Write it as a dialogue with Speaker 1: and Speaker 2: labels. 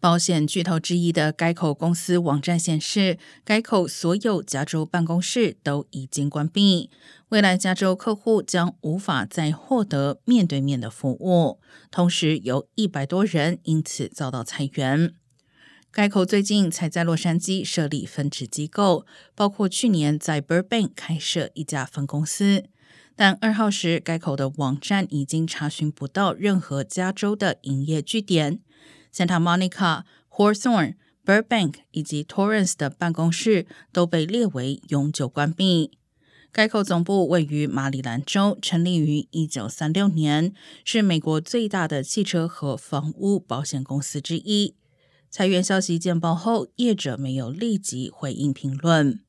Speaker 1: 保险巨头之一的该口公司网站显示，该口所有加州办公室都已经关闭，未来加州客户将无法再获得面对面的服务。同时，有一百多人因此遭到裁员。该口最近才在洛杉矶设立分支机构，包括去年在 Burbank 开设一家分公司。但二号时，该口的网站已经查询不到任何加州的营业据点。Santa Monica、Hawthorne、Burbank 以及 Torrance 的办公室都被列为永久关闭。该口总部位于马里兰州，成立于一九三六年，是美国最大的汽车和房屋保险公司之一。裁员消息见报后，业者没有立即回应评论。